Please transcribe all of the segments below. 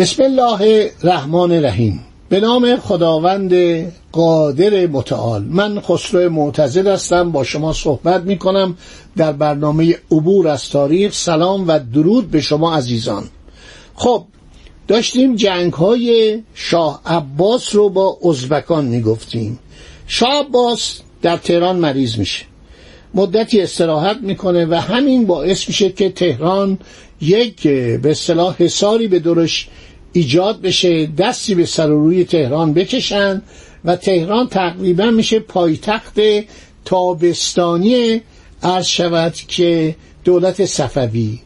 بسم الله الرحمن الرحیم. به نام خداوند قادر متعال. من خسرو معتزد هستم. با شما صحبت می کنم در برنامه عبور از تاریخ. سلام و درود به شما عزیزان. خب داشتیم جنگ های شاه عباس رو با ازبکان می گفتیم شاه عباس در تهران مریض میشه. مدتی استراحت می‌کنه و همین باعث میشه که تهران یک به اصطلاح حساری به دورش ایجاد بشه دستی به سر روی تهران بکشن و تهران تقریبا میشه پایتخت تابستانی عرض شود که دولت صفوی.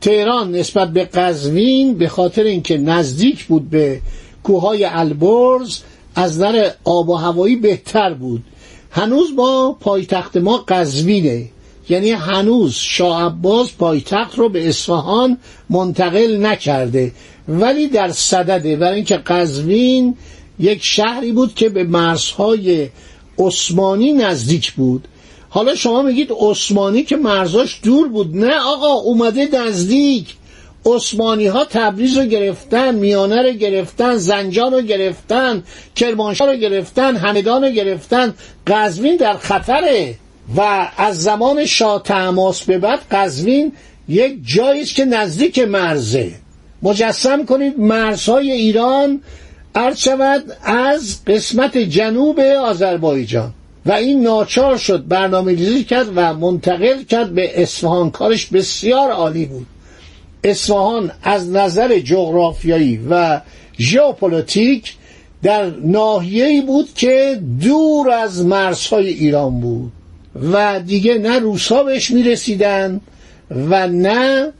تهران نسبت به قزوین به خاطر اینکه نزدیک بود به کوههای البرز از نظر آب و هوایی بهتر بود. هنوز با پایتخت ما قزوینه. یعنی هنوز شاه عباس پایتخت رو به اصفهان منتقل نکرده. ولی در صدده برای اینکه قزوین یک شهری بود که به مرزهای عثمانی نزدیک بود. حالا شما میگید عثمانی که مرزاش دور بود. نه آقا اومده نزدیک. عثمانی ها تبریز رو گرفتن میانه رو گرفتن زنجان رو گرفتن کرمانشاه رو گرفتن همدان رو گرفتن. قزوین در خطره. و از زمان شاه تماس به بعد قزوین یک جایی است که نزدیک مرزه. مجسم کنید مرزهای ایران عرض شود از قسمت جنوب آذربایجان. و این ناچار شد برنامه ریزی کرد و منتقل کرد به اصفهان. کارش بسیار عالی بود. اصفهان از نظر جغرافیایی و ژئوپلیتیک در ناحیه‌ای بود که دور از مرزهای ایران بود. و دیگه نه روسا بهش می‌رسیدن و نه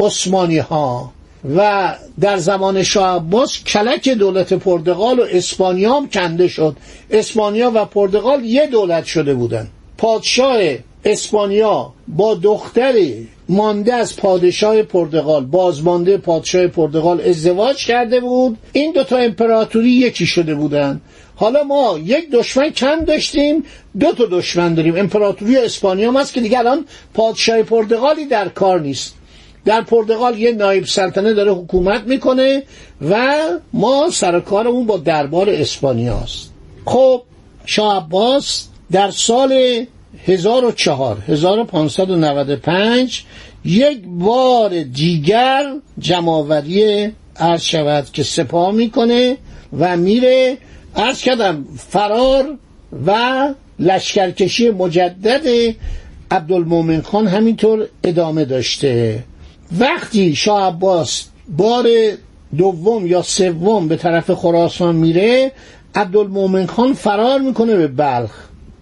عثمانی ها و در زمان شاه عباس کلک دولت پرتغال و اسپانیا هم کنده شد. اسپانیا و پرتغال یه دولت شده بودن. پادشاه اسپانیا با دختری مانده از پادشاه پرتغال بازمانده پادشاه پرتغال ازدواج کرده بود. این دوتا امپراتوری یکی شده بودن. حالا ما یک دشمن کم داشتیم دو تا دشمن داریم. امپراتوری اسپانیا هست که دیگه الان پادشاه پرتغالی در کار نیست. در پرتغال یه نایب سلطنه داره حکومت می‌کنه و ما سر کارمون با دربار اسپانیاست خب شاه عباس در سال 1004 1595 یک بار دیگر جمعآوری عرض شود که سپاه می‌کنه و میره. عرض کردم فرار و لشکرکشی مجدد عبدالمومن خان همینطور ادامه داشته. وقتی شاه عباس بار دوم یا سوم به طرف خراسان میره عبدالمومن خان فرار می‌کنه به بلخ.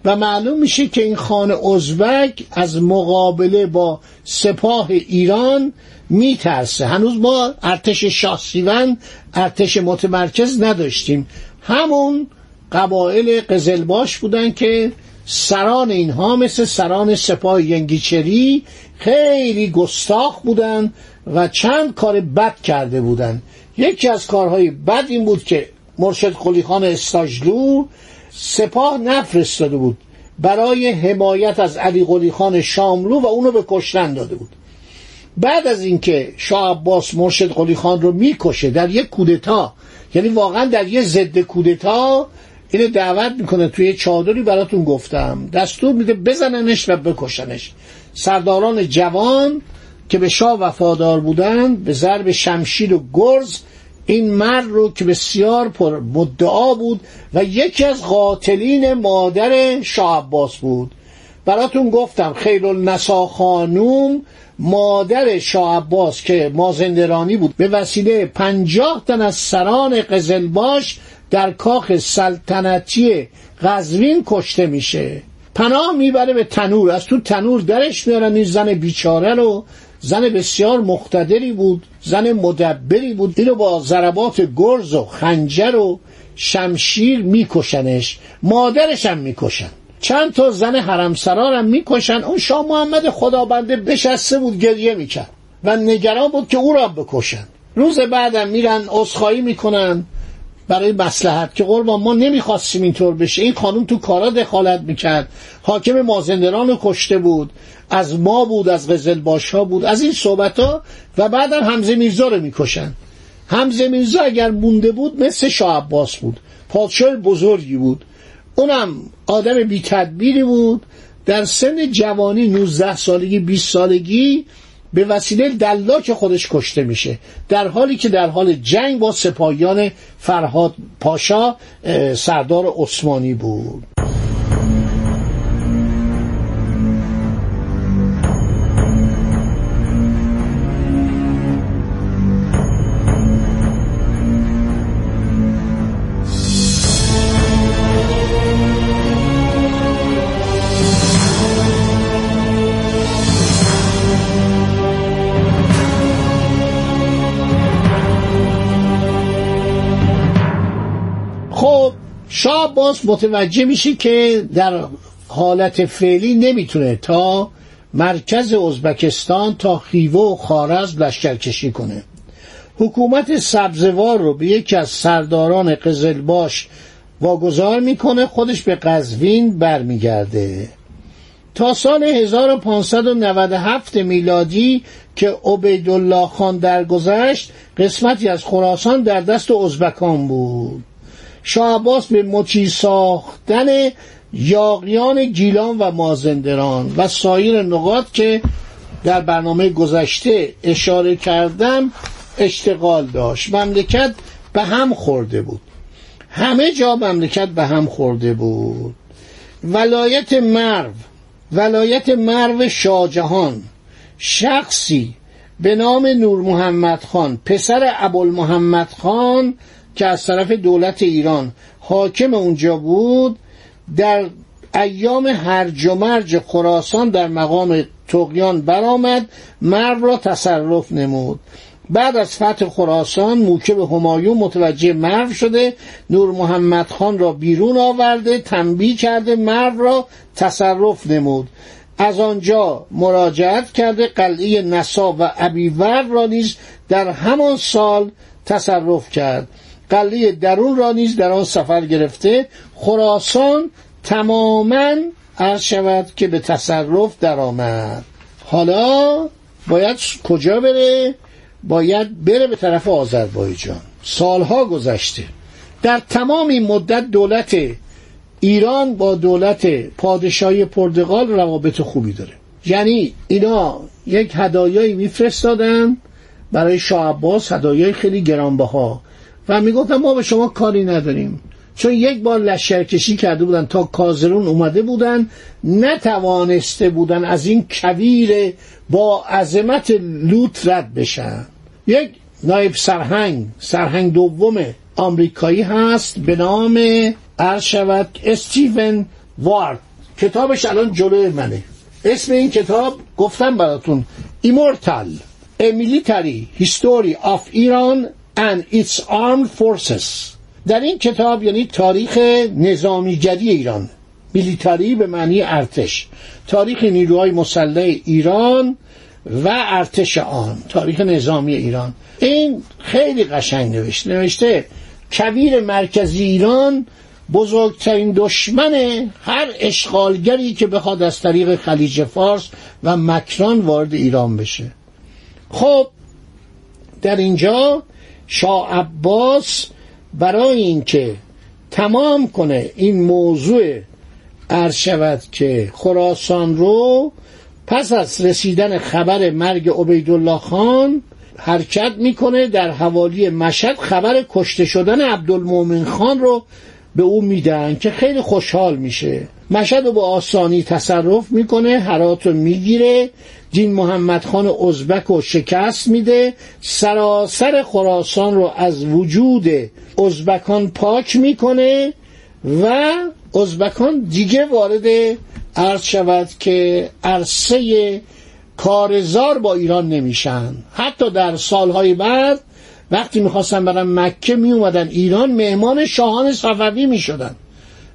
و معلوم میشه که این خان ازبک از مقابله با سپاه ایران میترسه. هنوز ما ارتش شاه سیون ارتش متمرکز نداشتیم. همون قبایل قزلباش بودن که سران اینها مثل سران سپاه ینگیچری خیلی گستاخ بودن و چند کار بد کرده بودن. یکی از کارهای بد این بود که مرشد خلیخان استاجلو سپاه نفرستاده بود برای حمایت از علی قلی خان شاملو و اونو به کشتن داده بود. بعد از اینکه شاه عباس مرشد قلی خان رو می‌کشه در یک کودتا یعنی واقعا در یه ضد کودتا اینو دعوت می‌کنه توی چادری براتون گفتم. دستور میده بزننش و بکشنش. سرداران جوان که به شاه وفادار بودند به ضرب شمشیر و گرز این مرد رو که بسیار پر مدعا بود و یکی از قاتلین مادر شاه عباس بود. براتون گفتم خیل النسا خانوم مادر شاه عباس که مازندرانی بود. به وسیله پنجاه تن از سران قزلباش در کاخ سلطنتی قزوین کشته میشه. پناه می‌بره به تنور. از تو تنور درش میارن. این زن بیچاره رو. زن بسیار مقتدری بود. زن مدبری بود. اینو با ضربات گرز و خنجر و شمشیر میکشنش. مادرش هم می‌کشن. چند تا زن حرم سرارم می‌کشن اون شاه محمد خدابنده بشسته بود گریه می‌کرد و نگران بود که او را بکشن روز بعدم میرن عذرخواهی می‌کنن برای مسلحت که قربان ما نمی‌خواستیم اینطور بشه. این خانم تو کارا دخالت می‌کرد. حاکم مازندران رو کشته بود. از ما بود از قزل ها بود. از این صحبت ها و بعدم حمزه میرزا رو می‌کشن حمزه میرزا اگر مونده بود مثل شاه عباس بود. پادشاه بزرگی بود. اونم آدم بی تدبیری بود. در سن جوانی 19 سالگی 20 سالگی به وسیله دلاک خودش کشته میشه. در حالی که در حال جنگ با سپاهیان فرهاد پاشا سردار عثمانی بود. شاه باز متوجه میشه که در حالت فعلی نمی‌تونه تا مرکز ازبکستان تا خیوه و خارز لشکرکشی کنه. حکومت سبزوار رو به یکی از سرداران قزلباش واگذار می‌کنه خودش به قزوین برمیگرده. تا سال 1597 میلادی که عبیدالله خان درگذشت قسمتی از خراسان در دست ازبکان بود. شاه به مچی ساختن یاقیان گیلان و مازندران و سایر نقاط که در برنامه گذشته اشاره کردم اشتغال داشت. مملکت به هم خورده بود. همه جا مملکت به هم خورده بود. ولایت مرو ولایت مرو شاهجهان شخصی به نام نور محمد خان پسر ابوالمحمد خان که از طرف دولت ایران حاکم اونجا بود در ایام هرج و مرج خراسان در مقام تقیان برآمد مرو را تصرف نمود. بعد از فتح خراسان موکب همایون متوجه مرو شده نور محمد خان را بیرون آورده تنبیه کرده مرو را تصرف نمود. از آنجا مراجعت کرده قلعه نسا و ابیور را نیز در همان سال تصرف کرد. قلعه درون را نیز در آن سفر گرفته خراسان تماما عرض شود که به تصرف درآمد. حالا باید کجا بره؟ باید بره به طرف آذربایجان. سالها گذشته. در تمام این مدت دولت ایران با دولت پادشاهی پرتغال روابط خوبی داره. یعنی اینا یک هدایایی میفرستادن برای شاه عباس هدایای خیلی گرانبها. و می‌گفتن ما به شما کاری نداریم. چون یک بار لشکرکشی کرده بودن تا کازرون اومده بودن نتوانسته بودن از این کویر با عظمت لوت رد بشن. یک نایب سرهنگ سرهنگ دوم آمریکایی هست به نام شود استیون وارد. کتابش الان جلوی منه. اسم این کتاب گفتم براتون. ایمورتال Military History of Iran and its armed forces. در این کتاب یعنی تاریخ نظامیگری ایران. میلیتاری به معنی ارتش. تاریخ نیروهای مسلح ایران و ارتش آن. تاریخ نظامی ایران. این خیلی قشنگ نوشته نوشته کویر مرکزی ایران بزرگترین دشمن هر اشغالگری که بخواد از طریق خلیج فارس و مکران وارد ایران بشه. خب در اینجا شاه عباس برای اینکه تمام کنه این موضوع عرض شود که خراسان رو پس از رسیدن خبر مرگ عبیدالله خان حرکت می‌کنه در حوالی مشهد خبر کشته شدن عبدالمومن خان رو به او میدن که خیلی خوشحال میشه. مشهد رو به آسانی تصرف می‌کنه هرات رو می‌گیره دین محمد خان ازبک رو شکست میده سراسر خراسان رو از وجود ازبکان پاک می‌کنه و ازبکان دیگه وارد عرض شود که عرصه کارزار با ایران نمیشن. حتی در سالهای بعد وقتی می‌خواستن برن مکه میومدن ایران مهمان شاهان صفوی می‌شدن.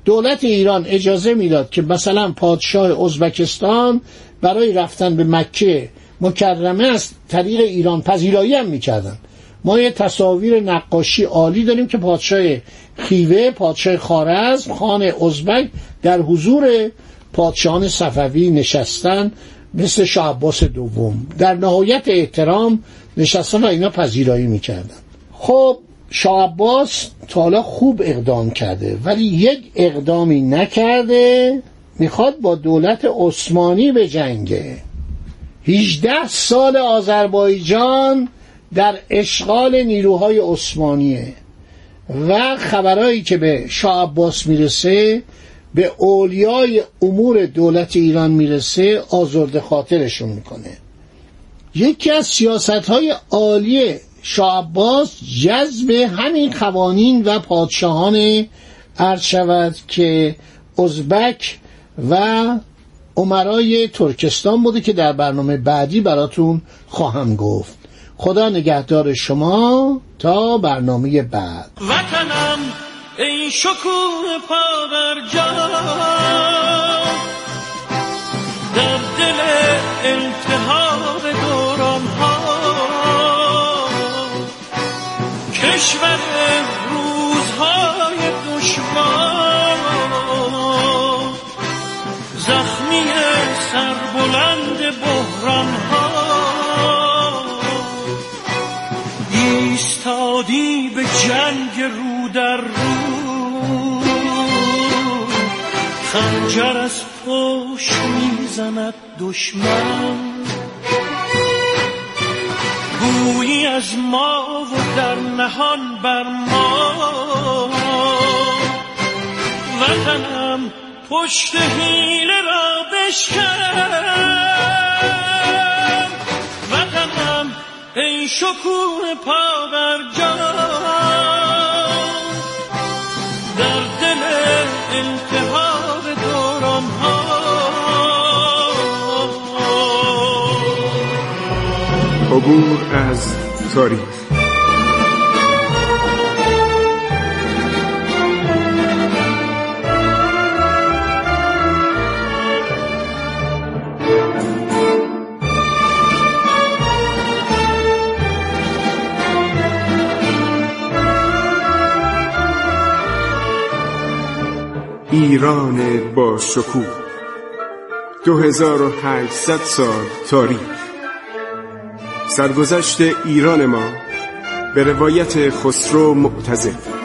دولت ایران اجازه می‌داد که مثلا پادشاه ازبکستان برای رفتن به مکه مکرمه از طریق ایران پذیرایی هم می‌کردن. ما یه تصاویر نقاشی عالی داریم که پادشاه خیوه پادشاه خارزم خان ازبک در حضور پادشاهان صفوی نشستن مثل شاه عباس دوم. در نهایت احترام نشستن و اینا پذیرایی می‌کردن. خب شاه عباس تا خوب اقدام کرده ولی یک اقدامی نکرده می‌خواد با دولت عثمانی به جنگه. 18 سال آذربایجان در اشغال نیروهای عثمانیه و خبرهایی که به شاه عباس می‌رسه به اولیای امور دولت ایران می‌رسه آزرد خاطرشون می‌کنه. یکی از سیاست های عالی شاه عباس جذب همین قوانین و پادشاهان عرض شود که ازبک و عمرای ترکستان بوده که در برنامه بعدی براتون خواهم گفت. خدا نگهدار شما تا برنامه بعد. وطنم ای شکوه پا جان در دل التهاب دوران ها کشور روزهای دشوار زخمی سربلند بحران ها ایستادی به جنگ رو در رو. خنجر از پشت می‌زند دشمن. از ما و در نهان بر ما. وطنم پشت حیله را بشکن. وطنم ای شکوه پا بر در دل التهاب دوران ها عبور از تاریخ ایران با شکوه. 2800 سال تاریخ. سرگذشت ایران ما به روایت خسرو معتزد